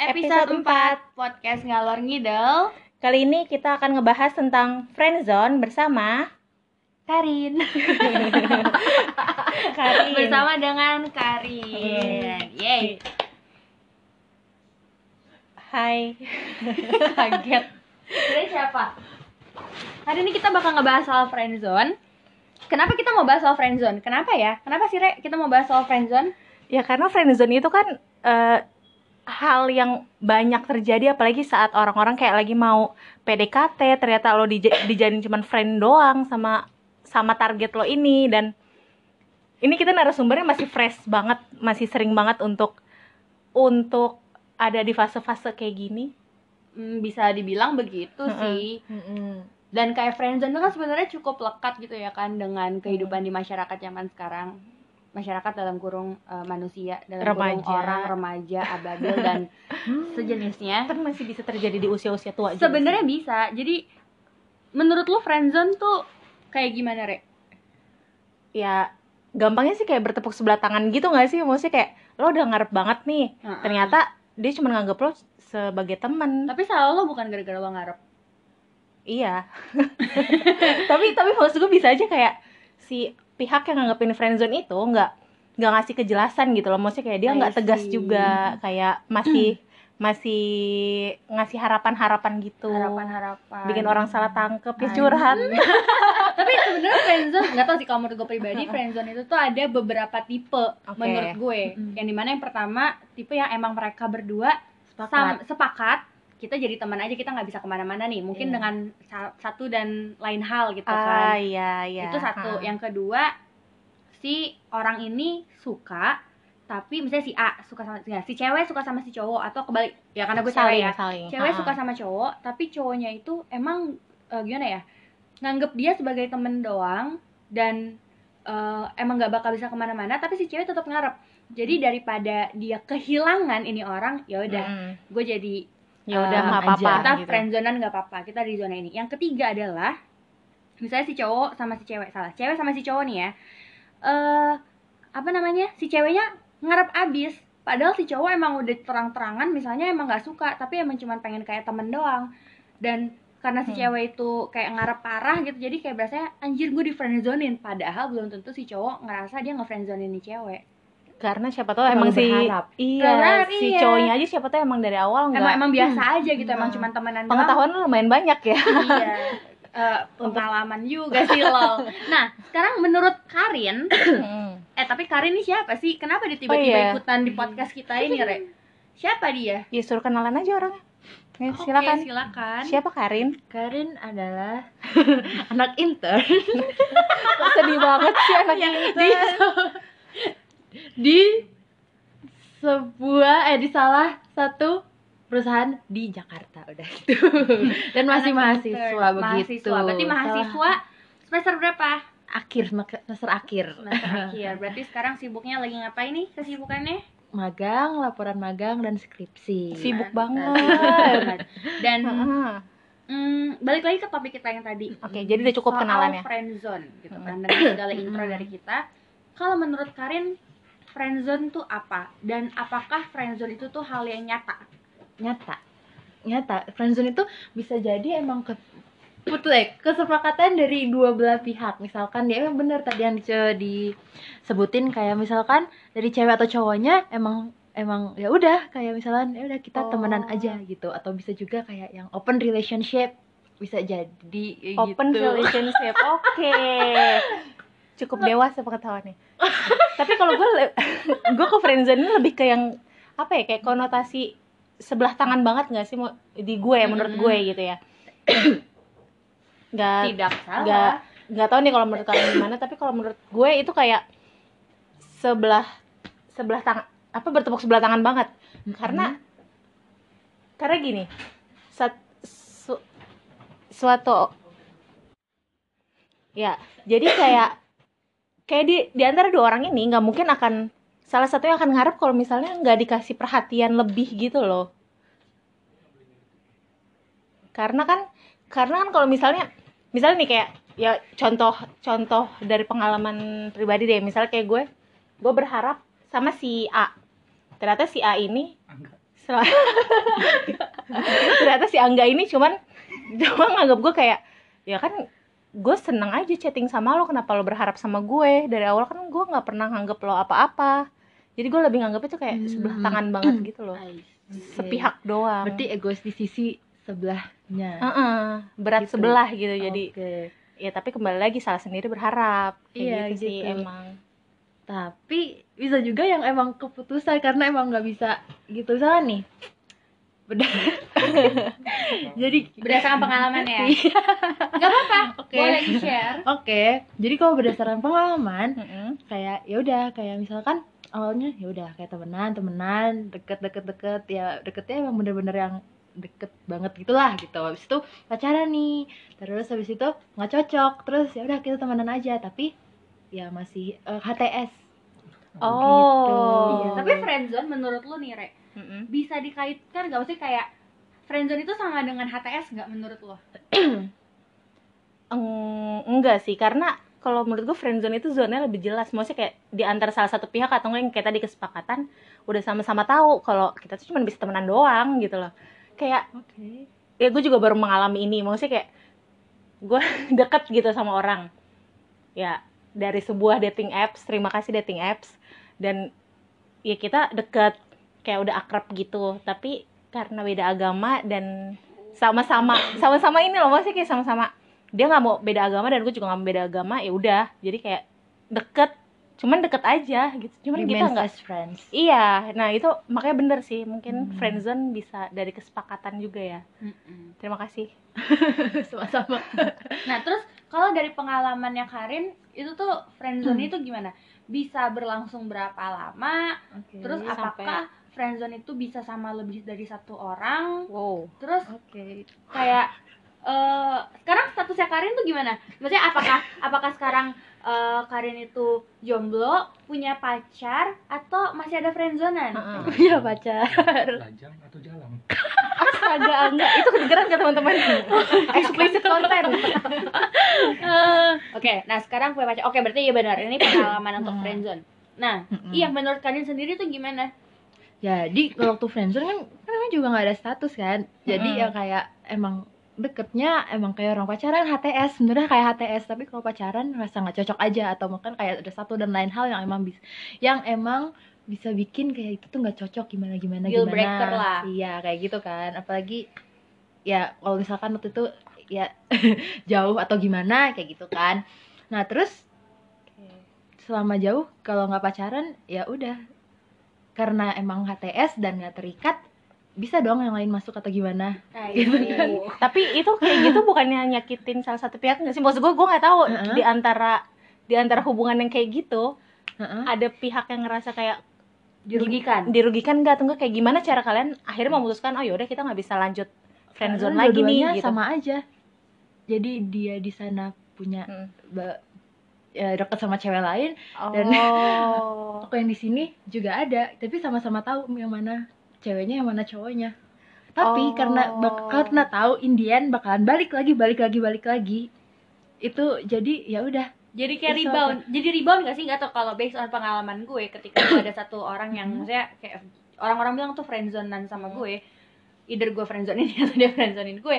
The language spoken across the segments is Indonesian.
Episode 4 Podcast Ngalor Ngidel Kali ini kita akan ngebahas tentang friendzone bersama Karin Karin. Bersama dengan Karin Yeay Hai. Kaget Kira siapa? Hari ini kita bakal ngebahas soal friendzone Kenapa kita mau bahas soal friendzone? Kenapa ya? Kenapa sih Re kita mau bahas soal friendzone? Ya karena friendzone itu kan eh, hal yang banyak terjadi apalagi saat orang-orang kayak lagi mau PDKT ternyata lo dij- dijadiin cuman friend doang sama sama target lo ini dan ini kita narasumbernya masih fresh banget, masih sering banget untuk untuk ada di fase-fase kayak gini. Hmm, bisa dibilang begitu Mm-mm. sih dan kayak friendzone itu kan sebenarnya cukup lekat gitu ya kan dengan kehidupan di masyarakat zaman sekarang masyarakat dalam kurung eh, manusia dalam kurung Remaja. orang remaja ababil dan sejenisnya. Kan masih bisa terjadi di usia-usia tua juga sebenarnya bisa. Jadi menurut lu friendzone tuh kayak gimana re? Ya gampangnya sih kayak bertepuk sebelah tangan gitu gak sih? Maksudnya kayak lo udah ngarep banget nih. Heeh. ternyata dia cuma nganggep lo sebagai temen tapi salah lo bukan gara-gara lo ngarep. Iya. Tapi tapi maksud gue bisa aja kayak si pihak yang nganggepin friendzone itu nggak nggak ngasih kejelasan gitu loh. Maksudnya kayak dia nggak tegas juga kayak masih masih ngasih harapan-harapan gitu. Harapan-harapan. Bikin orang salah tangkep ya curhat. Tapi sebenarnya friendzone nggak tahu sih kalau menurut gue pribadi friendzone itu tuh ada beberapa tipe Oke. menurut gue. Mm-mm. yang di mana yang pertama tipe yang emang mereka berdua Sepakat. sam- sepakat kita jadi teman aja kita nggak bisa ke mana-mana nih mungkin Iya. dengan sa- satu dan lain hal gitu ah kan iya iya itu satu Ha. yang kedua si orang ini suka tapi misalnya si A suka sama ya, si cewek suka sama si cowok atau kebalik ya karena gue cewek saling ya saling cewek Ha. suka sama cowok tapi cowoknya itu emang eh, gimana ya nganggep dia sebagai temen doang dan eh, emang nggak bakal bisa ke mana-mana tapi si cewek tetap ngarep jadi daripada dia kehilangan ini orang ya udah Mm-mm. gue jadi ya udah um, nggak apa-apa kita gitu. friendzonean nggak apa-apa kita di zona ini. Yang ketiga adalah misalnya si cowok sama si cewek salah cewek sama si cowok nih ya. Eh apa namanya? Si ceweknya ngarep abis padahal si cowok emang udah terang-terangan misalnya emang nggak suka tapi emang cuma pengen kayak temen doang. Dan karena si Hmm. cewek itu kayak ngarep parah gitu jadi kayak berasa anjir gue di friendzonein padahal belum tentu si cowok ngerasa dia nge-friendzonein nih cewek karena siapa tahu emang si berharap. iya berharap, si iya. cowoknya aja siapa tahu emang dari awal nggak emang emang biasa aja gitu emang Hmm. cuma temenan doang pengetahuan lu lumayan banyak ya iya Eh, pengalaman juga sih lo. Nah, sekarang menurut Karin, eh tapi Karin ini siapa sih? Kenapa dia tiba-tiba Oh, iya. ikutan di podcast kita ini, Re? Siapa dia? ya suruh kenalan aja orangnya ya, Oke, silakan silakan. siapa Karin Karin adalah anak intern Kok sedih banget sih anaknya di di sebuah eh di salah satu perusahaan di Jakarta udah itu dan masih Anak mahasiswa begitu Mahasiswa. Berarti mahasiswa semester berapa? Akhir semester akhir Semester akhir. Berarti sekarang sibuknya lagi ngapain nih kesibukannya? magang laporan magang dan skripsi sibuk Mantap. banget Dan Heeh. mm, balik lagi ke topik kita yang tadi. oke jadi udah cukup soal kenalannya friendzone gitu kan dengan segala intro dari kita kalau menurut Karin friendzone tuh apa? Dan apakah friendzone itu tuh hal yang nyata? Nyata. Nyata. Friendzone itu bisa jadi emang ke putus eh, kesepakatan dari dua belah pihak. Misalkan dia emang bener tadi yang disebutin kayak misalkan dari cewek atau cowoknya emang emang ya udah kayak misalkan ya udah kita Oh. temenan aja gitu. Atau bisa juga kayak yang open relationship. Bisa jadi open gitu. relationship. Oke. Cukup dewasa pengetahuannya tapi kalau gue gue ke friendzone ini lebih ke yang apa ya kayak konotasi sebelah tangan banget nggak sih di gue ya menurut gue gitu ya. Nggak tidak salah. nggak nggak tahu nih kalau menurut kalian gimana tapi kalau menurut gue itu kayak sebelah sebelah tangan apa bertepuk sebelah tangan banget. Karena karena gini sat, su- suatu ya jadi kayak kayak di di antara dua orang ini nggak mungkin akan salah satunya akan ngarep kalau misalnya nggak dikasih perhatian lebih gitu loh. Karena kan karena kan kalau misalnya misalnya nih kayak ya contoh contoh dari pengalaman pribadi deh. Misalnya kayak gue gue berharap sama si A. Ternyata si A ini ternyata si Angga ini cuman cuma nganggap gue kayak ya kan gue seneng aja chatting sama lo kenapa lo berharap sama gue? Dari awal kan gue nggak pernah nganggap lo apa-apa. Jadi gue lebih nganggap itu kayak sebelah Hmm. tangan banget gitu loh. Sepihak doang. Berarti egois di sisi sebelahnya. Heeh, berat Gitu. sebelah gitu jadi Oke. ya tapi kembali lagi salah sendiri berharap. Kayak Iya, gitu, sih gitu. emang. Tapi bisa juga yang emang keputusan karena emang nggak bisa gitu. Misalnya nih jadi berdasarkan pengalaman ya? Iya. nggak apa-apa Oke. boleh di share oke. Jadi kalau berdasarkan pengalaman kayak ya udah kayak misalkan awalnya ya udah kayak temenan temenan deket deket deket ya deketnya emang bener-bener yang deket banget gitulah gitu. Habis itu pacaran nih terus habis itu nggak cocok terus ya udah kita temenan aja tapi ya masih eh, HTS oh. Iya, tapi friendzone menurut lu nih Re Mm-mm. bisa dikaitkan gak sih kayak friendzone itu sama dengan HTS nggak menurut lo? Eng- enggak sih karena kalau menurut gue friendzone itu zonanya lebih jelas. Maksudnya kayak di antara salah satu pihak atau enggak yang kayak tadi kesepakatan udah sama-sama tahu kalau kita tuh cuma bisa temenan doang gitu loh. Kayak oke. ya gue juga baru mengalami ini maksudnya kayak gue deket gitu sama orang. Ya dari sebuah dating apps terima kasih dating apps dan ya kita deket kayak udah akrab gitu. Tapi karena beda agama dan sama-sama sama-sama ini loh maksudnya kayak sama-sama dia nggak mau beda agama dan gue juga nggak mau beda agama ya udah. Jadi kayak deket cuman deket aja gitu. Cuman kita remains nggak friends. Iya nah itu makanya bener sih mungkin Hmm. friendzone bisa dari kesepakatan juga ya. Terima kasih. Sama-sama. Nah terus kalau dari pengalamannya Karin itu tuh friendzone itu gimana? Bisa berlangsung berapa lama? Oke terus Sampai- apakah friendzone itu bisa sama lebih dari satu orang wow terus oke kayak eh sekarang statusnya Karin tuh gimana? Maksudnya apakah apakah sekarang eh, Karin itu jomblo, punya pacar atau masih ada friendzonean? Heeh. punya pacar lajang atau jalan Astaga, enggak. Itu kedengeran gak teman-teman? Explicit content. Oke, nah sekarang punya pacar. Oke, berarti iya benar. Ini pengalaman untuk Hmm. friendzone. Nah, iya menurut Karin sendiri tuh gimana? Jadi kalau waktu friendzone kan kan emang juga nggak ada status kan. Jadi Mm-mm. ya kayak emang deketnya emang kayak orang pacaran HTS sebenarnya kayak HTS tapi kalau pacaran rasa nggak cocok aja. Atau mungkin kayak ada satu dan lain hal yang emang bisa yang emang bisa bikin kayak itu tuh nggak cocok. Gimana gimana Deal gimana. breaker lah. iya kayak gitu kan. Apalagi ya kalau misalkan waktu itu ya jauh atau gimana kayak gitu kan. Nah terus selama jauh kalau nggak pacaran ya udah karena emang HTS dan nggak terikat bisa dong yang lain masuk atau gimana Nah, Gitu itu. kan. Tapi itu kayak gitu bukannya nyakitin salah satu pihak nggak sih? Maksud gue, gue nggak tahu Heeh. di antara di antara hubungan yang kayak gitu Heeh. ada pihak yang ngerasa kayak dirugikan. dirugikan nggak tunggu kayak gimana cara kalian akhirnya memutuskan oh yaudah kita nggak bisa lanjut friendzone lagi nih gitu. sama aja jadi dia di sana punya Hmm. Ya, deket sama cewek lain dan- Oh. aku yang di sini juga ada tapi sama-sama tahu yang mana ceweknya yang mana cowoknya tapi Oh. karena bak- karena tahu Indian bakalan balik lagi balik lagi balik lagi itu jadi ya udah Jadi kayak It's rebound. Jadi rebound gak sih? Gak tau kalau based on pengalaman gue ketika ada satu orang yang Hmm. maksudnya kayak orang-orang bilang tuh friendzonean sama gue. Either gue friendzonein atau dia friendzonein gue.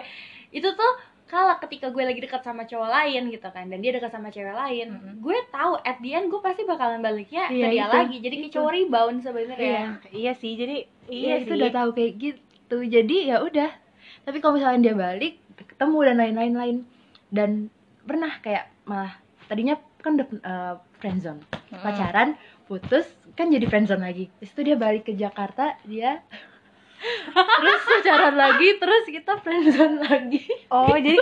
Itu tuh kalau ketika gue lagi dekat sama cowok lain gitu kan dan dia dekat sama cewek lain, Mm-mm. gue tahu at the end gue pasti bakalan baliknya ke Iya, dia itu. lagi. Jadi kayak Itu. cowok rebound sebenarnya. Iya. iya sih jadi iya iya itu udah tahu kayak gitu jadi ya udah tapi kalau misalnya dia balik ketemu dan lain-lain lain dan pernah kayak malah tadinya kan udah uh, friendzone Mm. pacaran putus kan jadi friendzone lagi Terus itu dia balik ke Jakarta dia terus pacaran lagi terus kita friendzone lagi oh jadi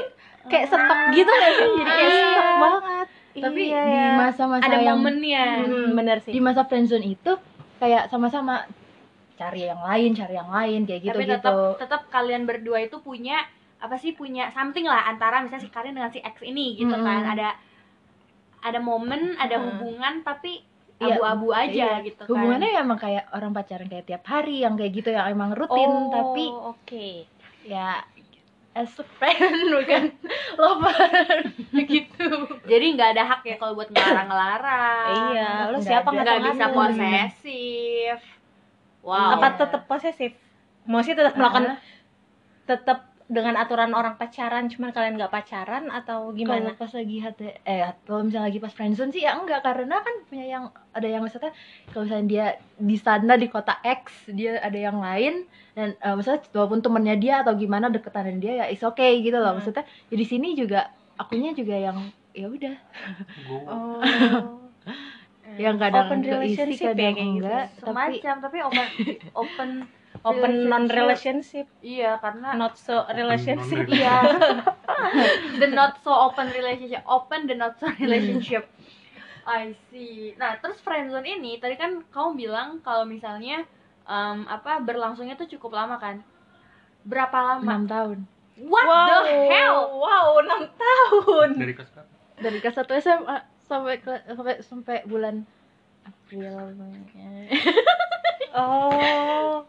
kayak stok gitu gak sih jadi kayak Iya. stok banget tapi Iya, di iya. masa-masa Ada yang momennya. Hmm, bener sih di masa friendzone itu kayak sama-sama cari yang lain cari yang lain kayak gitu Tapi gitu tetap tetap kalian berdua itu punya apa sih punya something lah antara misalnya si Karin dengan si X ini gitu Mm-mm. kan. Ada ada momen, ada Mm. hubungan tapi Iya, abu-abu aja iya. gitu kan. hubungannya ya emang kayak orang pacaran kayak tiap hari yang kayak gitu yang emang rutin Oh, tapi oke ya as a friend bukan lover gitu Jadi nggak ada hak ya kalau buat ngelarang-ngelarang. iya lo nggak siapa. Nggak bisa posesif. Wow. apa tetap posesif maksudnya tetap melakukan Ah. tetap dengan aturan orang pacaran cuman kalian nggak pacaran atau gimana? Kalau pas lagi HT, eh kalau misalnya lagi pas friendzone sih ya enggak karena kan punya yang ada yang misalnya kalau misalnya dia di sana di kota X dia ada yang lain dan eh, misalnya walaupun temennya dia atau gimana deketan dengan dia ya is okay gitu loh. Hmm. maksudnya ya di sini juga akunya juga yang ya udah. Oh. Yang kadang Open keisi relationship ya, kadang kayak gitu. enggak tapi semacam tapi open open open non relationship iya karena not so relationship. iya. The not so open relationship. Open the not so relationship. I see. Nah terus friendzone ini tadi kan kamu bilang kalau misalnya em, apa berlangsungnya tuh cukup lama kan? Berapa lama? Enam tahun. What wow. the hell? Wow enam tahun. Dari kelas berapa? dari kelas satu SMA sampai ke, sampai sampai bulan April. Oh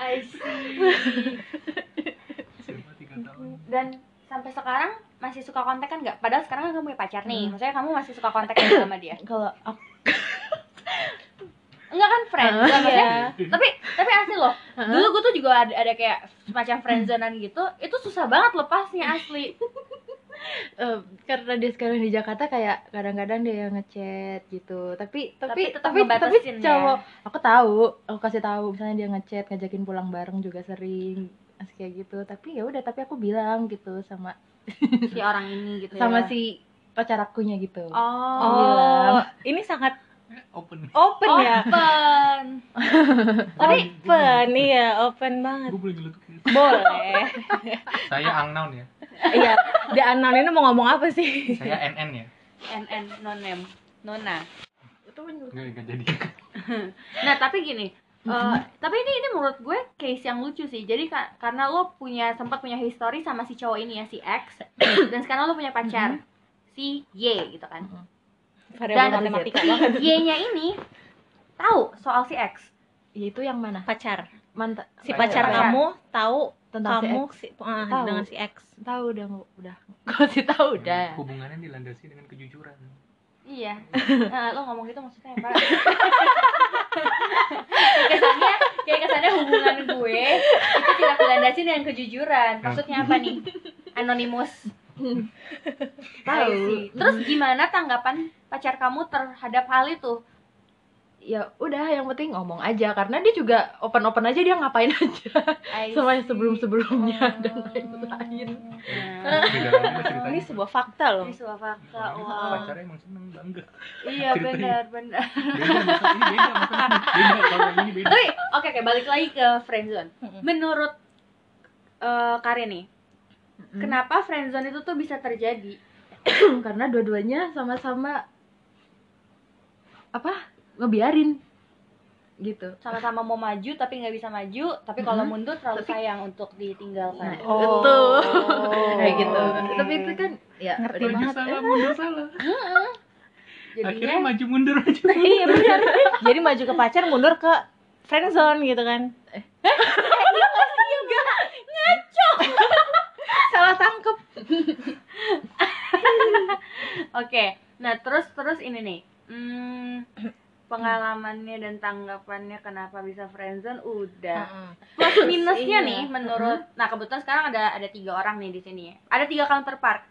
I see. Dan sampai sekarang masih suka kontak kan nggak? Padahal sekarang kan kamu punya pacar nih. Hmm. maksudnya kamu masih suka kontak sama dia? Kalau aku enggak kan friend Ah, maksudnya iya. tapi tapi asli loh. Dulu gue tuh juga ada, ada kayak semacam friendzonean gitu. Itu susah banget lepasnya asli Eh, karena dia sekarang di Jakarta kayak kadang-kadang dia yang ngechat gitu. Tapi Tapi tapi tetap tapi tapi, ya. cowok aku tahu aku kasih tahu. Misalnya dia ngechat ngajakin pulang bareng juga sering masih kayak gitu. Tapi ya udah tapi aku bilang gitu sama si orang ini gitu sama ya. si pacar akunya gitu. Oh, oh ini sangat Eh, Open. open ya? Open. Tapi open iya open banget. Gue boleh nyeletuk ya. boleh. Saya unknown ya. iya di anon ini mau ngomong apa sih? Saya NN ya. NN nonem nona. Itu menurut Enggak enggak jadi. nah tapi gini eh, tapi ini ini menurut gue case yang lucu sih. Jadi ka- karena lo punya sempat punya history sama si cowok ini ya si X. Dan sekarang lo punya pacar si Y gitu kan variabel Dan- matematika si banget Y-nya ini tahu soal si X ya itu yang mana pacar mantan si Pacar. pacar kamu tahu tentang kamu si si, ah, Tahu. dengan si X X tahu udah udah kasih tahu udah Hubungannya dilandasi dengan kejujuran. Iya. Nah, lo ngomong gitu maksudnya apa? kayak kesannya, kayak kesannya hubungan gue itu tidak dilandasi dengan kejujuran. Maksudnya apa nih? Anonymous. Tahu. Terus gimana tanggapan pacar kamu terhadap hal itu? ya udah yang penting ngomong aja karena dia juga open open aja dia ngapain aja sama see. sebelum sebelumnya Oh. dan lain-lain Nah, ini sebuah fakta loh ini sebuah fakta. Ini Wow. Pacarnya emang seneng bangga. Iya benar benar. Tapi oke oke balik lagi ke friendzone. Menurut eh Karin nih, Mm. kenapa friendzone itu tuh bisa terjadi? karena dua-duanya sama-sama apa ngebiarin. Gitu. Sama-sama mau maju tapi nggak bisa maju tapi kalau Mhm. mundur terlalu Tapi- sayang untuk ditinggalkan. Nah, Oh. betul kayak gitu. Oke. tapi itu kan ya Ngerti Maju banget. salah, mundur salah. Akhirnya jadinya maju mundur aja. iya benar jadi maju ke pacar mundur ke friendzone gitu kan. Salah tangkep. Oke. Nah terus terus ini nih hmm, pengalamannya dan tanggapannya kenapa bisa friendzone udah plus minusnya Iya. nih menurut nah kebetulan sekarang ada ada tiga orang nih di sini ada tiga counterpart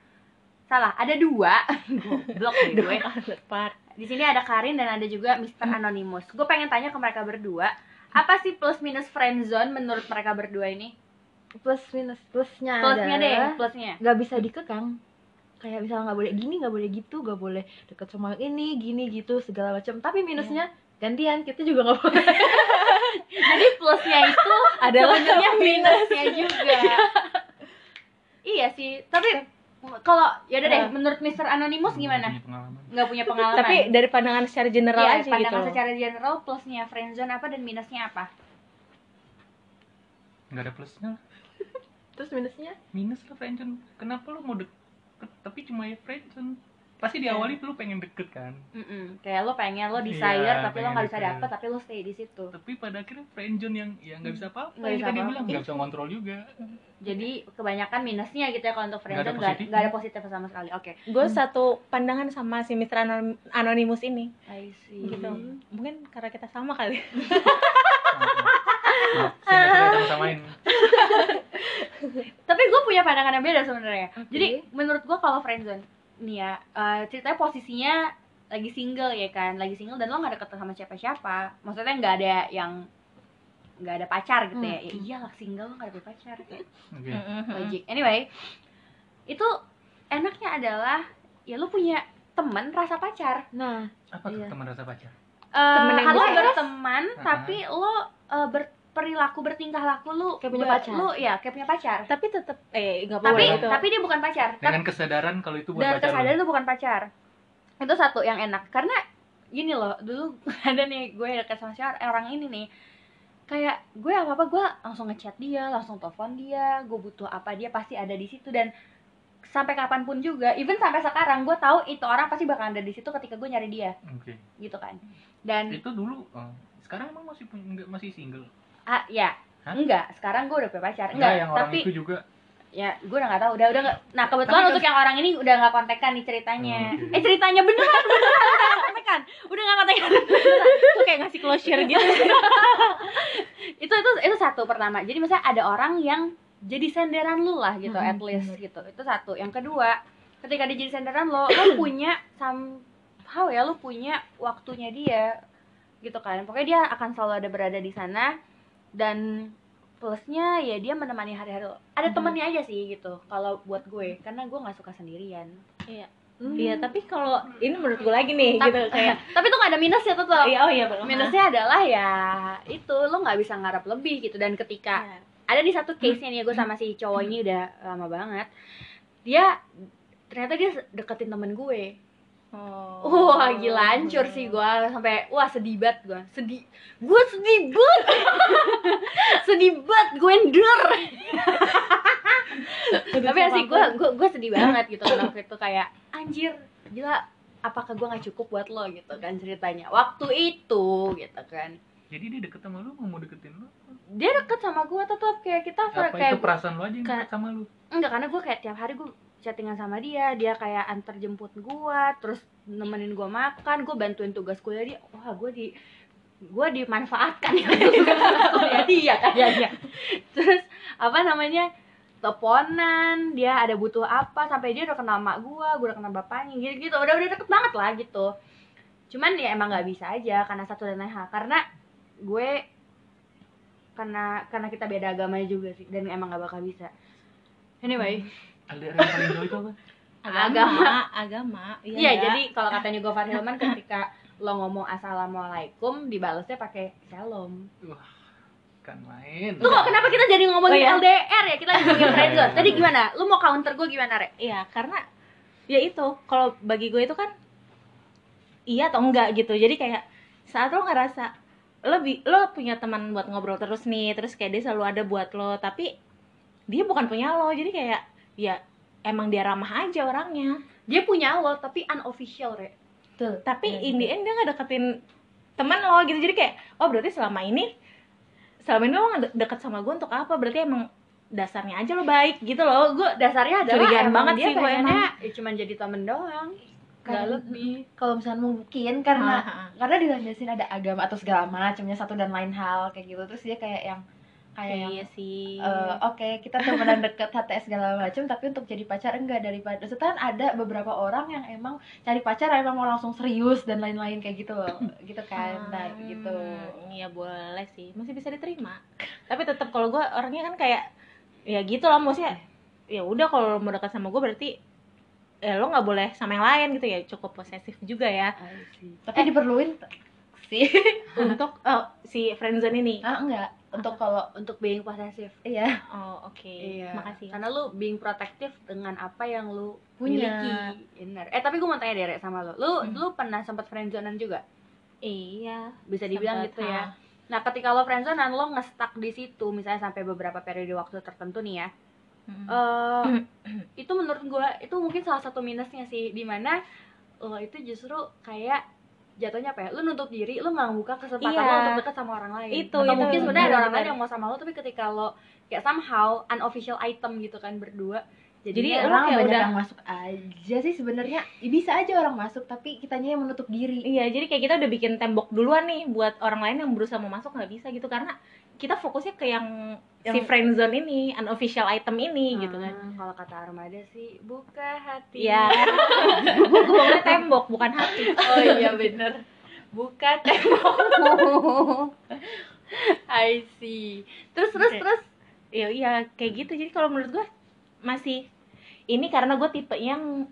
salah ada dua goblok deh gue Counterpart. di sini ada Karin dan ada juga Mr. Anonymous. Gue pengen tanya ke mereka berdua, apa sih plus minus friendzone menurut mereka berdua ini? plus minus plusnya Plusnya deh, adalah plusnya. nggak bisa dikekang kayak misalnya nggak boleh gini nggak boleh gitu nggak boleh deket sama ini gini gitu segala macam tapi minusnya gantian kita juga nggak boleh Jadi plusnya itu Adalah sebenarnya minusnya juga. iya sih, tapi kalau ya udah deh, Nah. menurut Mr. Anonymous gimana? Punya pengalaman. Nggak punya pengalaman. tapi dari pandangan secara general Iya, aja gitu pandangan loh. secara general plusnya friendzone apa dan minusnya apa? Enggak ada plusnya. lah. terus minusnya Minus lah friendzone. Kenapa lu mau deket tapi cuma ya friendzone? pasti di awal itu lu pengen deket kan? Mm-mm. kayak lo pengen lo Iya, desire tapi lo nggak bisa deket. dapet tapi lo stay di situ. Tapi pada akhirnya friendzone yang ya nggak bisa apa-apa Nggak yang bisa tadi bilang. Nggak bisa ngontrol juga. Jadi kebanyakan minusnya gitu ya kalau untuk Nggak ada friendzone nggak positifnya. nggak ada positif sama sekali. Oke. Gue satu pandangan sama si Mr. Anon- Anonymous ini. I see. Gitu. Mungkin karena kita sama kali Maaf. Saya samain tapi gue punya pandangan yang beda sebenarnya Oke. jadi menurut gue kalau friendzone nih ya eh, ceritanya posisinya lagi single ya kan lagi single dan lo nggak deket sama siapa-siapa maksudnya nggak ada yang nggak ada pacar gitu ya, Hmm. ya iyalah single lo nggak ada pacar kayak Oke. logik anyway itu enaknya adalah ya lu punya temen rasa pacar nah apa tuh Iya. teman rasa pacar Temen Eh yang lo bisa- berteman Uh-huh. tapi lo eh, berperilaku bertingkah laku lu Kayak punya pacar. lu ya kayak punya pacar. Tapi tetap eh nggak tapi boleh gitu. tapi dia bukan pacar. Tapi- dengan kesadaran kalau itu buat dan pacar kesadaran lu. itu bukan pacar. Itu satu yang enak. Karena gini loh dulu ada nih gue deket sama si orang ini nih. Kayak gue apa apa gue langsung ngechat dia langsung telepon dia gue butuh apa dia pasti ada di situ. Dan sampai kapan pun juga even sampai sekarang gue tahu itu orang pasti bakal ada di situ ketika gue nyari dia. Oke. Gitu kan. Dan itu dulu oh, sekarang emang masih masih single ah ya. Hah? enggak sekarang gue udah punya pacar. Enggak enggak yang orang tapi itu juga. Ya gue udah nggak tahu. Udah udah nggak. Nah kebetulan Tapi untuk yang orang ini udah nggak kontekan nih ceritanya. Oh, oke. eh ceritanya beneran beneran udah nggak kontekan. Udah nggak kontekan. Tuh kayak ngasih closure gitu. Itu itu itu satu pertama. Jadi misalnya ada orang yang jadi senderan lu lah gitu Mm-mm, at least bener. gitu. Itu satu. Yang kedua ketika dia jadi senderan lo lo punya somehow ya lu punya waktunya dia gitu kan. Pokoknya dia akan selalu ada berada di sana dan plusnya ya dia menemani hari-hari lo. Ada Mhm. temennya aja sih gitu kalau buat gue. Karena gue nggak suka sendirian. Iya. Tapi kalau ini menurut gue lagi nih Tapi- gitu kayak tapi tuh gak ada minusnya tuh tuh iya oh iya belum minusnya adalah ya itu lo nggak bisa ngarep lebih gitu. Dan ketika Iya. ada di satu case nya nih gue sama si cowok ini udah lama banget. Dia ternyata dia deketin temen gue oh. Wah gila hancur sih gue sampai wah sedih banget gue sedih. Gue sedih banget. Sedih banget gue ender tapi sih gue gue gue sedih banget gitu kan waktu itu kayak anjir gila apakah gue nggak cukup buat lo? Gitu kan ceritanya. Waktu itu gitu kan. Jadi dia deket sama lu mau deketin lu? Dia deket sama gue tetap kayak kita apa kayak itu perasaan lu aja yang kayak- sama lu? Enggak karena gue kayak tiap hari gue chattingan sama dia dia kayak antar jemput gue terus nemenin gue makan gue bantuin tugas kuliah dia. Wah gue di gue dimanfaatkan. Ya ya dia kan? Ya ya terus apa namanya teleponan dia ada butuh apa sampai dia udah kenal mak gue gue udah kenal bapaknya gitu gitu udah udah deket banget lah gitu. Cuman ya emang nggak bisa aja karena satu dan lain hal. Karena gue karena karena kita beda agamanya juga sih dan emang nggak bakal bisa. Anyway LDR yang paling jauh itu apa? Agama. Agama. Iya nggak? jadi kalau katanya Gofar Hilman ketika lo ngomong assalamualaikum dibalasnya pakai shalom. Kan main. Lu kok kenapa kita jadi ngomongin Oh, iya. LDR ya? Kita ngomongin friendzone tadi gimana? Lu mau counter gue gimana re? Iya, karena ya itu kalau bagi gue itu kan iya atau enggak gitu. Jadi kayak saat lo ngerasa lo bi- lo punya teman buat ngobrol terus nih, terus kayak dia selalu ada buat lo, tapi dia bukan punya lo. Jadi kayak ya emang dia ramah aja orangnya. dia punya lo tapi unofficial re tuh Tapi Iya, in the end dia nggak deketin teman lo gitu. Jadi kayak oh berarti selama ini selama ini lo nggak de- deket sama gue untuk apa? Berarti emang dasarnya aja lo baik gitu loh. Gue dasarnya adalah Curigaan banget dia sih gue ya cuman jadi temen doang Karena- lebih kalau misalnya mungkin karena Ah, ah, ah. karena dilandasin ada agama atau segala macamnya satu dan lain hal kayak gitu terus dia kayak yang kayak yang iya sih. eh, oke kita temenan deket HTS segala macam tapi untuk jadi pacar enggak daripada kan ada beberapa orang yang emang cari pacar emang mau langsung serius dan lain-lain kayak gitu loh gitu kan nah Hmm, gitu Iya boleh sih, masih bisa diterima. Tapi tetap kalau gue orangnya kan kayak ya gitu lah maksudnya. Ya udah kalau mau dekat sama gue berarti ya lo nggak boleh sama yang lain gitu ya cukup posesif juga ya tapi diperluin t- sih untuk oh, si friendzone ini ah enggak untuk kalau untuk being posesif iya. Oh oke. Iya. Makasih karena lu being protective dengan apa yang lu Punya. miliki. Bener. Eh tapi gue mau tanya deh Re, sama lu. Lu Hmm. lu pernah sempat friendzonean juga? Iya. Bisa dibilang Sempet, gitu ya. Ah. nah ketika lo friendzonean lo nge-stuck di situ misalnya sampai beberapa periode waktu tertentu nih ya. Mm. eh itu menurut gue itu mungkin salah satu minusnya sih. Di mana lo itu justru kayak jatuhnya apa ya? Lu nutup diri lu nggak buka kesempatan Iya. lo untuk deket sama orang lain. Itu, atau itu. mungkin sebenarnya ada orang lain yang mau sama lo tapi ketika lo kayak somehow unofficial item gitu kan berdua Jadi jadi orang kayak banyak udah- yang masuk aja sih sebenarnya. Ya, bisa aja orang masuk tapi kitanya yang menutup diri. Iya, jadi kayak kita udah bikin tembok duluan nih buat orang lain yang berusaha mau masuk nggak bisa gitu. Karena kita fokusnya ke yang, si Yang- friendzone ini, unofficial item ini gitu kan. Ah, kalau kata Armada sih buka hati Iya. Gue ngomongnya tembok bukan hati. oh iya bener buka tembokmu I see terus terus Oke. terus Iya, iya kayak gitu. Jadi kalau menurut gue masih ini karena gue tipe yang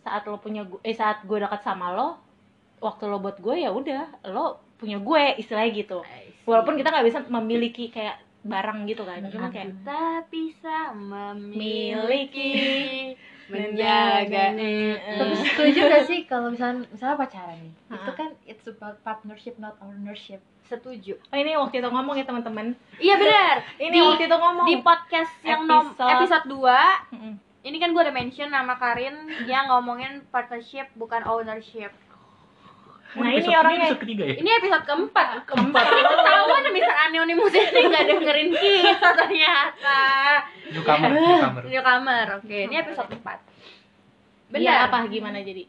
saat lo punya gue, eh saat gue dekat sama lo, waktu lo buat gue ya udah lo punya gue istilahnya gitu. Walaupun kita nggak bisa memiliki kayak barang gitu kan, cuma kayak kita bisa memiliki Miliki, menjaga. Tapi setuju gak sih kalau misalnya misalnya pacaran nih Ha-ha. itu kan it's about partnership not ownership setuju Oh ini waktu itu ngomong ya teman-teman. iya benar Ini Di- waktu itu ngomong. di podcast yang nom Episode- episode 2 Mm-mm. ini kan gue udah mention nama Karin yang ngomongin partnership bukan ownership Nah, ini orangnya- episode ketiga ya? Ini episode keempat. Keempat. Ketahuan Mr. Anonymous ini nggak dengerin kita ternyata. Newcomer newcomer. newcomer. Oke ini episode 4 benar. Iya apa? Gimana jadi?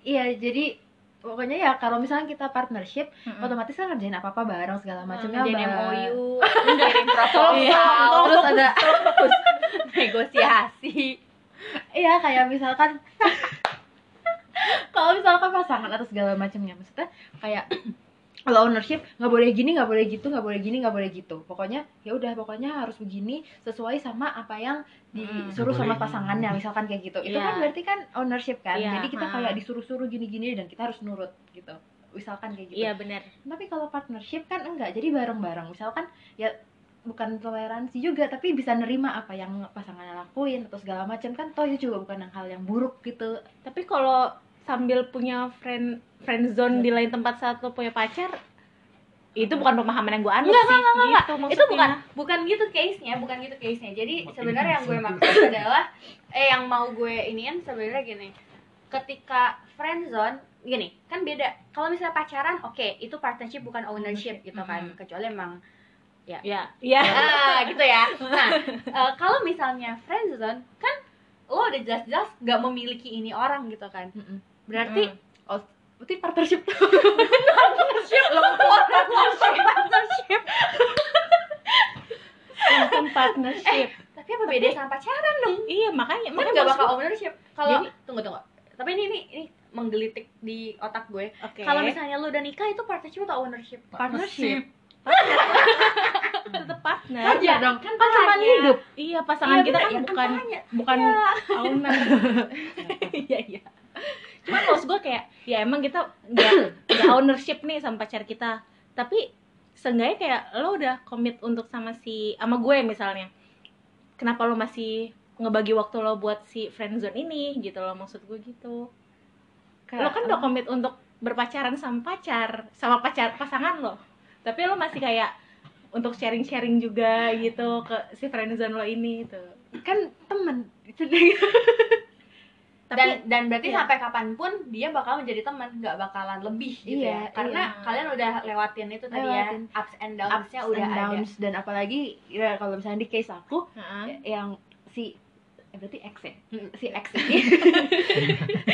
iya jadi pokoknya ya kalau misalnya kita partnership Mm-mm. otomatis kan ngerjain apa apa bareng segala macamnya jadi bareng. MOU ngirim proposal. Iya. terus ada negosiasi. Iya kayak misalkan kalau misalkan pasangan atau segala macamnya maksudnya kayak kalau ownership nggak boleh gini nggak boleh gitu nggak boleh gini nggak boleh gitu. Pokoknya ya udah pokoknya harus begini sesuai sama apa yang disuruh Nggak sama boleh. pasangannya misalkan kayak gitu. Itu Iya. kan berarti kan ownership kan? Iya, jadi kita ha. kayak disuruh-suruh gini-gini dan kita harus nurut gitu. Misalkan kayak gitu. Iya benar. tapi kalau partnership kan enggak jadi bareng-bareng. Misalkan ya bukan toleransi juga tapi bisa nerima apa yang pasangannya lakuin atau segala macam kan toh itu juga bukan hal yang buruk gitu. Tapi kalau sambil punya friend friend zone di lain tempat saat lo punya pacar itu bukan pemahaman yang gue anut Enggak, sih. enggak, enggak, gitu itu bukan bukan gitu case-nya bukan gitu case-nya. Jadi Makin sebenarnya yang gue maksud adalah eh yang mau gue iniin sebenarnya gini. Ketika friendzone gini kan beda. Kalau misalnya pacaran oke itu partnership bukan ownership gitu kan. Mhm. kecuali emang ya. Ya ah gitu ya. Nah eh, kalau misalnya friendzone kan lo udah jelas-jelas gak memiliki ini orang gitu kan berarti Mm. berarti partnership. Partnership. Lo partnership. Partnership. Partnership. Tapi apa beda sama pacaran dong? Iya makanya kan makanya gak maksud bakal ownership. Kalau tunggu tunggu. Tapi ini ini ini menggelitik di otak gue. Oke. Kalau misalnya lu udah nikah itu partnership atau ownership? Partnership. Tetap partner. Aja dong kan kan makanya. hidup. Iya pasangan Iya, kita kan ya, bukan bukan Iya. owner. Iya iya cuman maksud gue kayak ya emang kita nggak ownership nih sama pacar kita. Tapi seenggaknya kayak lo udah komit untuk sama si sama gue misalnya. Kenapa lo masih ngebagi waktu lo buat si friendzone ini? Gitu lo maksud gue gitu. Lo kan udah komit untuk berpacaran sama pacar sama pacar pasangan lo. Tapi lo masih kayak untuk sharing-sharing juga gitu ke si friendzone lo ini gitu. Kan temen itu dan tapi dan berarti iya. sampai kapan pun dia bakal menjadi teman nggak bakalan lebih gitu Iya, ya karena iya. kalian udah lewatin itu tadi Lewatin. ya ups and ups downs-nya udah and ada downs dan apalagi ya, kalau misalnya di case aku Heeh. yang si eh, berarti X ya si X ini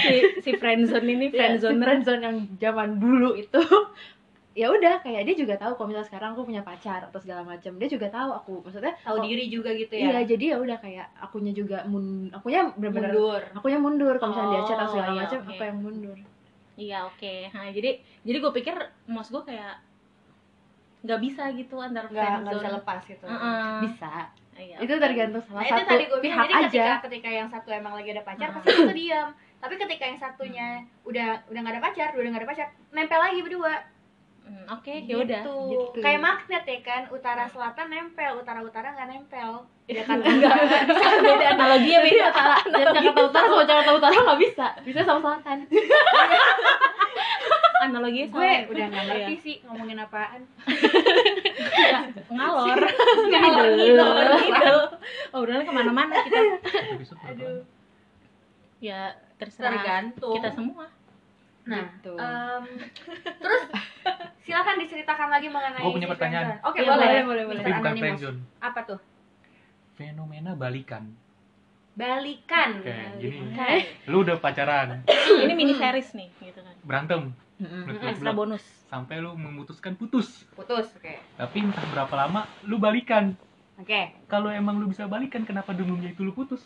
si si friendzone ini Iya, si friendzone friendzone yang zaman dulu itu ya udah kayak dia juga tahu kalau misalnya sekarang aku punya pacar atau segala macam dia juga tahu aku maksudnya tahu oh, diri juga gitu iya ya jadi ya udah kayak akunya juga mun akunya benar-benar mundur. akunya mundur kalau misalnya dia chat atau Oh, segala iya, macam oke. aku yang mundur. Iya oke. Nah, jadi jadi gue pikir maksud gue kayak nggak bisa gitu antar nggak nggak bisa lepas gitu. Heeh. bisa. Iya, itu tergantung salah Nah, itu satu tadi gue bilang pihak jadi aja. ketika ketika yang satu emang lagi ada pacar pasti itu diam. Tapi ketika yang satunya udah udah nggak ada pacar udah nggak ada pacar nempel lagi berdua Hmm, oke ya udah gitu. gitu. kayak magnet ya kan utara selatan nempel utara utara nggak nempel. Ya kan enggak beda analoginya beda. Utara. Dan Jakarta Utara sama Jakarta Utara nggak bisa. Bisa sama selatan. Analoginya gue salah. udah nggak ngerti Iya. sih ngomongin apaan. Ngalor. Ngalor ngidul. oh udah ke mana-mana kita. Aduh ya terserah tergantung. kita semua Nah, Gitu. em, terus silakan diceritakan lagi mengenai Gua punya pertanyaan. Oke, Iya, boleh. boleh, boleh, boleh. Tapi bukan friendzone. Apa tuh? Fenomena balikan. Balikan. Oke, jadi Oke. lu udah pacaran, ini mini series nih gitu kan berantem, ekstra bonus sampai lu memutuskan putus. Putus. Oke. Tapi entah berapa lama lu balikan. Oke. Kalau emang lu bisa balikan, kenapa dulunya itu lu putus?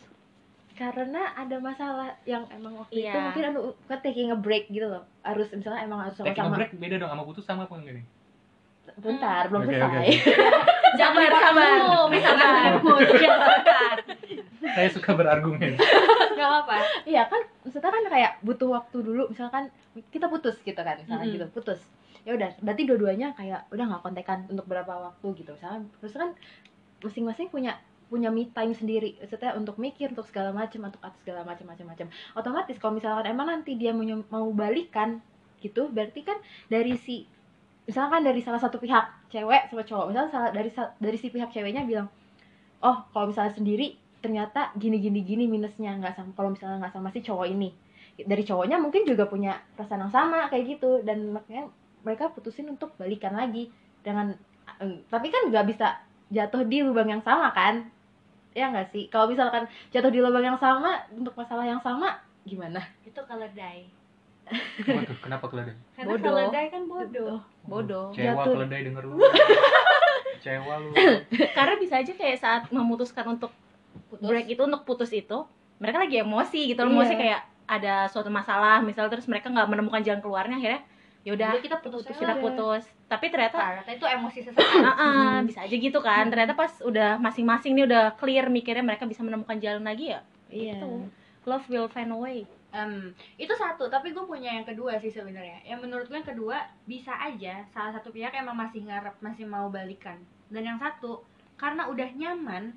Karena ada masalah yang emang waktu itu Iya. mungkin anu kan taking a break gitu loh harus misalnya emang harus Taking a break beda dong sama putus sama apa enggak nih? bentar belum Oke, selesai oke, Jangan sabar. Sabar. Saya suka berargumen. Gak apa-apa. iya kan maksudnya kan kayak butuh waktu dulu misalkan kita putus gitu kan misalnya Mm-mm. gitu putus ya udah berarti dua-duanya kayak udah nggak kontekan untuk berapa waktu gitu misalnya terus kan masing-masing punya punya me time sendiri. Maksudnya untuk mikir untuk segala macam untuk atas segala macam macam macam otomatis kalau misalkan emang nanti dia mau balikan gitu berarti kan dari si misalkan dari salah satu pihak cewek sama cowok misalnya dari dari si pihak ceweknya bilang oh kalau misalnya sendiri ternyata gini gini gini minusnya nggak sama kalau misalnya nggak sama si cowok ini. Dari cowoknya mungkin juga punya perasaan yang sama kayak gitu dan makanya mereka putusin untuk balikan lagi dengan eh, tapi kan nggak bisa jatuh di lubang yang sama kan ya nggak sih kalau misalkan jatuh di lubang yang sama untuk masalah yang sama gimana Itu keledai. Kenapa keledai? Karena Bodoh. keledai kan bodoh. bodoh Cewa Jatuh. keledai denger lu. Cewa lu. karena bisa aja kayak saat memutuskan untuk Putus. break itu untuk putus itu mereka lagi emosi gitu loh Iya. emosi kayak ada suatu masalah misalnya terus mereka nggak menemukan jalan keluarnya akhirnya ya udah Jadi kita putus kita putus tapi ternyata Ternyata itu emosi sesaat. ah, ah, bisa aja gitu kan ternyata pas udah masing-masing nih udah clear mikirnya mereka bisa menemukan jalan lagi ya iya Gitu. love will find a way Em, itu satu, tapi gue punya yang kedua sih sebenarnya. Yang menurut gue yang kedua bisa aja salah satu pihak emang masih ngarep, masih mau balikan. Dan yang satu karena udah nyaman,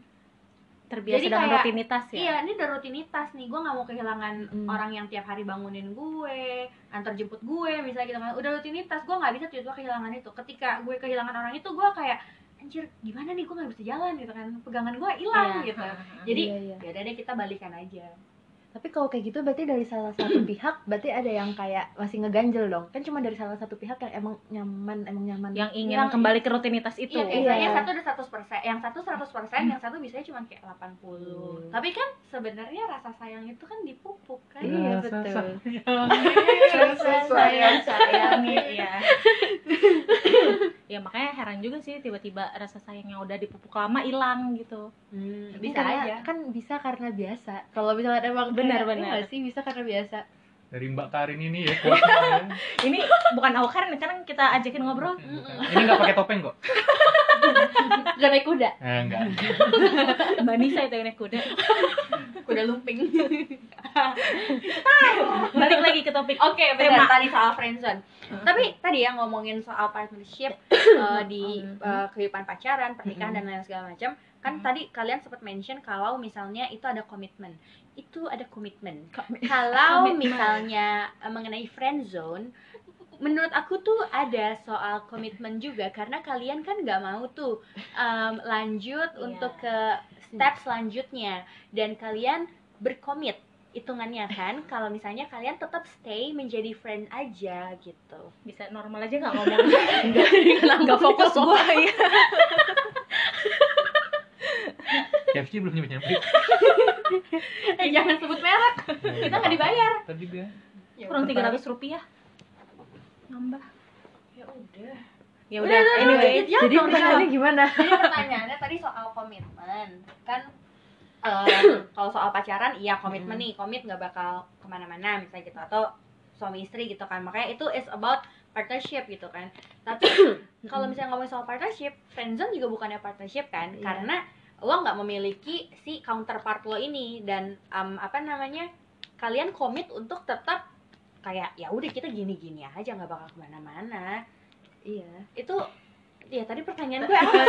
terbiasa Jadi dengan kayak- rutinitas ya iya ini udah rutinitas nih. Gue nggak mau kehilangan Mm. orang yang tiap hari bangunin gue, antar jemput gue, misalnya gitu kan. Udah rutinitas, gue nggak bisa tiba-tiba kehilangan itu. Ketika gue kehilangan orang itu, gue kayak anjir gimana nih gue nggak bisa jalan gitu kan pegangan gue hilang Iya. gitu jadi Iya, iya. ya udah deh kita balikan aja Tapi kalau kayak gitu berarti dari salah satu pihak berarti ada yang kayak masih ngeganjel dong. Kan cuma dari salah satu pihak yang emang nyaman, emang nyaman. yang ingin Yang- kembali ke rutinitas itu Iya, kayak Iya. yang satu udah 100 persen, yang satu 100 persen, yang satu biasanya cuma kayak 80 Hmm. Tapi kan sebenarnya rasa sayang itu kan dipupuk kan Iya, Rasa betul. Rasa sayang sayangi ya ya makanya heran juga sih tiba-tiba rasa sayang yang udah dipupuk lama hilang gitu Hmm, Bisa bisa aja kan bisa karena biasa. Kalau misalnya emang Benar, kayak, benar. nggak sih bisa karena biasa. Dari Mbak Karin ini ya ini bukan awkarin kan kita ajakin ngobrol Bukan. Ini nggak pakai topeng kok. Gak naik kuda. Eh, enggak. mbak Nisa itu yang naik kuda Udah lumping balik lagi ke topik Oke, Tema. benar tadi soal friendzone. Tapi tadi ya ngomongin soal partnership eh, di eh, kehidupan pacaran, pernikahan dan lain segala macam. Kan tadi kalian sempat mention kalau misalnya itu ada komitmen. Itu ada komitmen. Kalau misalnya eh, mengenai friendzone, menurut aku tuh ada soal komitmen juga karena kalian kan nggak mau tuh em, lanjut Iya. untuk ke step selanjutnya. Dan kalian berkomit hitungannya kan kalau misalnya kalian tetap stay menjadi friend aja gitu. Bisa normal aja nggak ngomong? Nggak fokus gua ya KFC belum nyebut nyebut. eh jangan sebut merek. Kita nggak dibayar. Tadi dia. kurang tiga ratus rupiah nambah ya udah. Ya udah anyway. Ya, Jadi pertanyaannya gimana? jadi pertanyaannya tadi soal komitmen. Kan em, kalau soal pacaran iya komitmen nih. Komit nggak bakal ke mana-mana misalnya gitu. Atau suami istri gitu kan. Makanya itu is about partnership gitu kan. Tapi kalau misalnya ngomongin soal partnership friendzone juga bukannya partnership kan? Iya. karena lo nggak memiliki si counterpart lo ini. Dan em, apa namanya kalian komit untuk tetap kayak ya udah kita gini-gini aja nggak bakal ke mana-mana Iya. itu ya tadi pertanyaan gue apa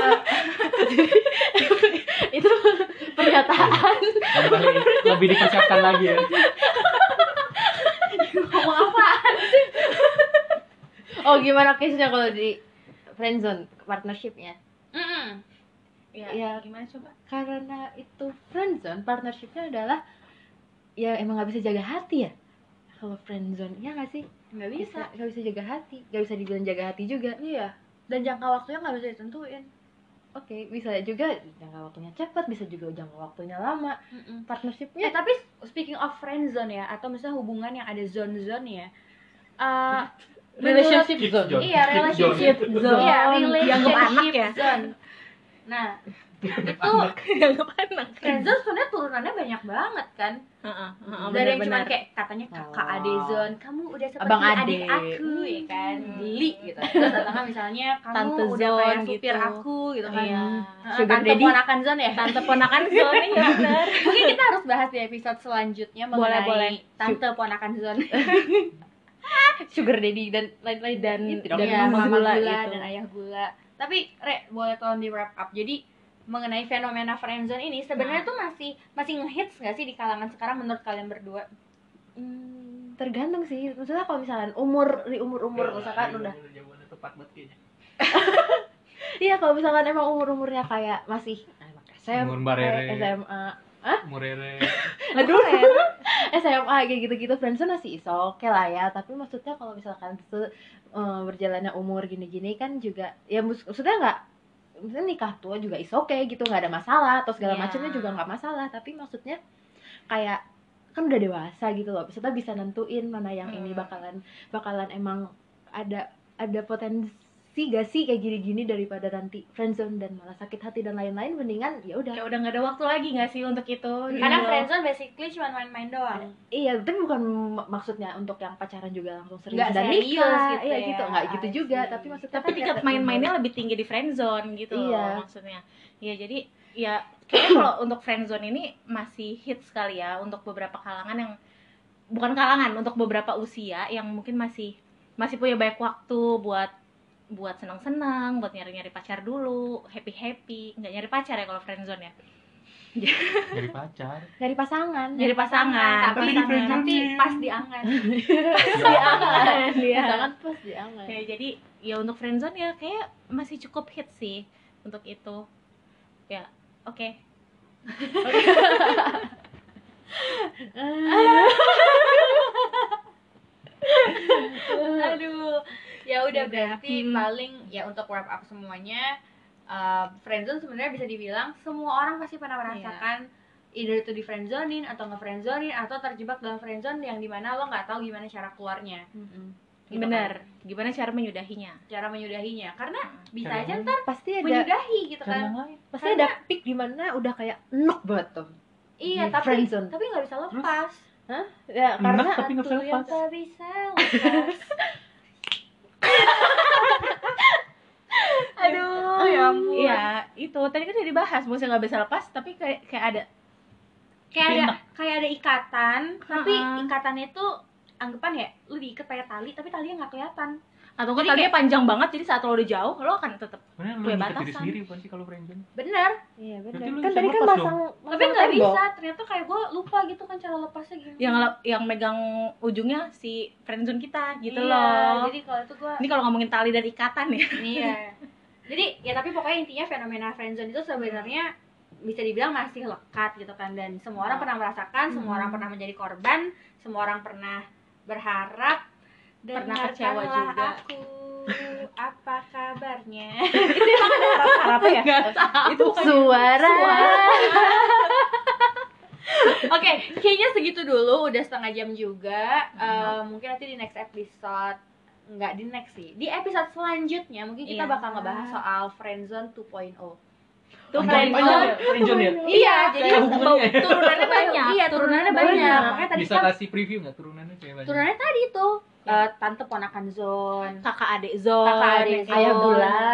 Itu pernyataan. Kali lebih dipersiapkan lagi ya. ngomong apa Oh, gimana case-nya kalau di friendzone partnershipnya? Mm-mm. ya, Ya. gimana coba Karena itu friendzone, partnershipnya adalah ya emang nggak bisa jaga hati ya. Kalau friendzone, ya nggak sih? nggak bisa nggak bisa jaga hati nggak bisa dibilang jaga hati juga iya dan jangka waktunya nggak bisa ditentuin oke bisa juga jangka waktunya cepat bisa juga jangka waktunya lama Eh partnershipnya tapi speaking of friend zone ya atau misalnya hubungan yang ada zone zone ya. Eh relationship zone zone. iya relationship zone. zone. Iya Dianggap anak relationship ya? zone. Nah itu Dianggap anak. zone sebenarnya turunannya banyak banget kan. Heeh, heeh, Dari yang cuma kayak katanya kakak Oh. ade zone, kamu udah seperti Abang adik ade. aku ya kan, Hmm. geli gitu. Terus misalnya kamu Tante udah zone kayak supir gitu. aku gitu kan. Iya. Sugar tante daddy. ponakan zone ya. Tante ponakan zone ya benar. Mungkin kita harus bahas di episode selanjutnya Boleh, mengenai boleh. tante ponakan zone. sugar daddy dan lain-lain Dan dan dong. Iya, mama mama gula gula, gitu. dan ayah gula. Tapi Re, boleh tolong di wrap up. Jadi mengenai fenomena friendzone ini sebenarnya Nah. tuh masih masih ngehits nggak sih di kalangan sekarang menurut kalian berdua? Hmm, tergantung sih maksudnya kalau misalkan umur di umur umur misalkan udah Jawabannya tepat banget kayaknya. iya kalau misalkan emang umur umurnya kayak masih anak SMP Umur Rere. SMA Murere. aduh SMA kayak gitu-gitu friendzone masih iso oke lah ya tapi maksudnya kalau misalkan se eh, berjalannya umur gini-gini kan juga ya maksudnya nggak maksudnya nikah tua juga iso oke gitu nggak ada masalah atau segala Iya. macamnya juga nggak masalah tapi maksudnya kayak kan udah dewasa gitu loh maksudnya bisa nentuin mana yang ini Hmm. bakalan bakalan emang ada ada potensi gak sih kayak gini-gini daripada nanti friendzone dan malah sakit hati dan lain-lain mendingan ya udah Kayak udah nggak ada waktu lagi nggak sih untuk itu? Karena gitu. friendzone basically cuma main-main doang. Iya, tapi bukan mak- maksudnya untuk yang pacaran juga langsung serius Nggak dan serius nikah. gitu iya ya, gitu, nggak gitu I juga. Tapi maksudnya tapi kan tingkat main-mainnya lebih tinggi di friendzone gitu Iya. loh maksudnya ya jadi ya kayaknya kalau untuk friendzone ini masih hits sekali ya untuk beberapa kalangan yang bukan kalangan untuk beberapa usia yang mungkin masih masih punya banyak waktu buat buat senang-senang buat nyari-nyari pacar dulu happy happy nggak nyari pacar ya kalau friendzone ya Dari pacar. dari pasangan. nyari pasangan tapi, Tapi di friendzone. tapi pas diangan. dia Pasangan plus diangan. ya jadi ya untuk friendzone ya kayak masih cukup hit sih untuk itu ya oke Aduh. Ya udah Udah. berarti Hmm. paling ya untuk wrap up semuanya uh, friendzone sebenarnya bisa dibilang semua orang pasti pernah merasakan either itu di friendzonein atau nge friendzonein atau terjebak dalam friendzone yang di mana lo nggak tahu gimana cara keluarnya. Gitu bener gimana cara menyudahinya. Kan. cara menyudahinya. Karena bisa Cara aja ntar Pasti ada menyudahi gitu kan. lain. pasti ada peak di mana udah kayak enak banget tuh. iya Di tapi friendzone. tapi nggak bisa lepas. Ya, karena Enak tapi nggak bisa yang bisa lepas aduh. Ya ampun. Iya itu. Tadi kan udah dibahas maksudnya nggak bisa lepas tapi kayak kayak ada kayak ada kayak ada ikatan tapi Ha-ha. ikatannya itu anggapan ya lu diikat pakai tali tapi talinya nggak kelihatan atau kan Jadi talinya panjang banget jadi saat lo udah jauh lo akan tetap lu Punya nyikat diri batasan. sendiri bukan sih kalau friendzone? bener. Iya lu Kan tadi kan lepas masang, tapi nggak bisa ternyata kayak gue lupa gitu kan cara lepasnya gimana. Yang yang megang ujungnya si friendzone kita gitu Iya, loh. jadi kalau itu gue ini kalau ngomongin tali dan ikatan ya. Iya. Jadi ya tapi pokoknya intinya fenomena friendzone itu sebenarnya bisa dibilang masih lekat gitu kan. Dan semua orang pernah merasakan semua orang pernah menjadi korban semua orang pernah berharap Pernah kecewa juga. aku apa kabarnya harap ya itu bukan suara. Oke, kayaknya segitu dulu. Udah setengah jam juga. Eh, mungkin nanti di next episode nggak di next sih. Di episode selanjutnya mungkin kita Iya. bakal ngebahas soal friendzone 2.0. tuh friendzone ya, friendzone ya. Iya, jadi Kayak hubungannya ya. turunannya banyak Iya, turunannya banyak. Makanya tadi Bisa kan kasih preview nggak turunannya kayak banyak? turunannya tadi tuh eh, tante ponakan zone. kakak adik zone Kakak adik kayak Ayah zone. gula.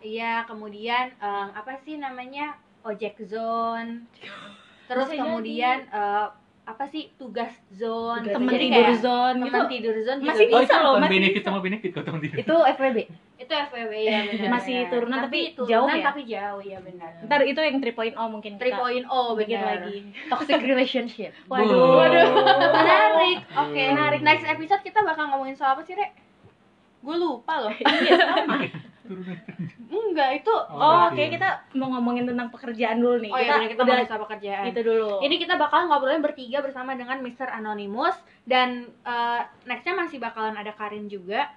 Iya, kemudian eh, apa sih namanya? ojek zone. Terus Bisa kemudian eh, apa sih tugas zone? Tugas temen Jadi tidur zone gitu teman tidur zone juga Masih bisa. Oh, bisa itu loh, masih benefit bisa. sama benefit kok teman tidur. Itu FWB. Itu FWB ya benar Masih turunan tapi turunan jauh ya? tapi jauh ya benar ntar itu yang 3.0 mungkin kita 3.0 bikin lagi Toxic relationship. waduh Waduh. menarik oke Menarik. next episode kita bakal ngomongin soal apa sih rek gue lupa loh iya sama Turunan. enggak itu Oh, oh, oke ya. kita mau ngomongin tentang pekerjaan dulu nih Oh iya, bener, kita udah ngomongin soal pekerjaan. itu dulu Ini kita bakal ngobrolin bertiga bersama dengan Mr. Anonymous dan eh, nextnya masih bakalan ada Karin juga.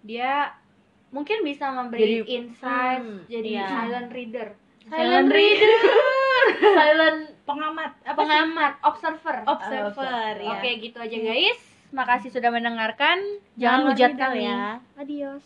Dia mungkin bisa memberi Jadi- insight, Hmm, jadi iya. silent reader, Silent reader. silent pengamat apa sih? pengamat, observer. observer ya Oke, gitu aja guys. Makasih sudah mendengarkan. Jangan Jangan hujat lupa kami. ya. Adios.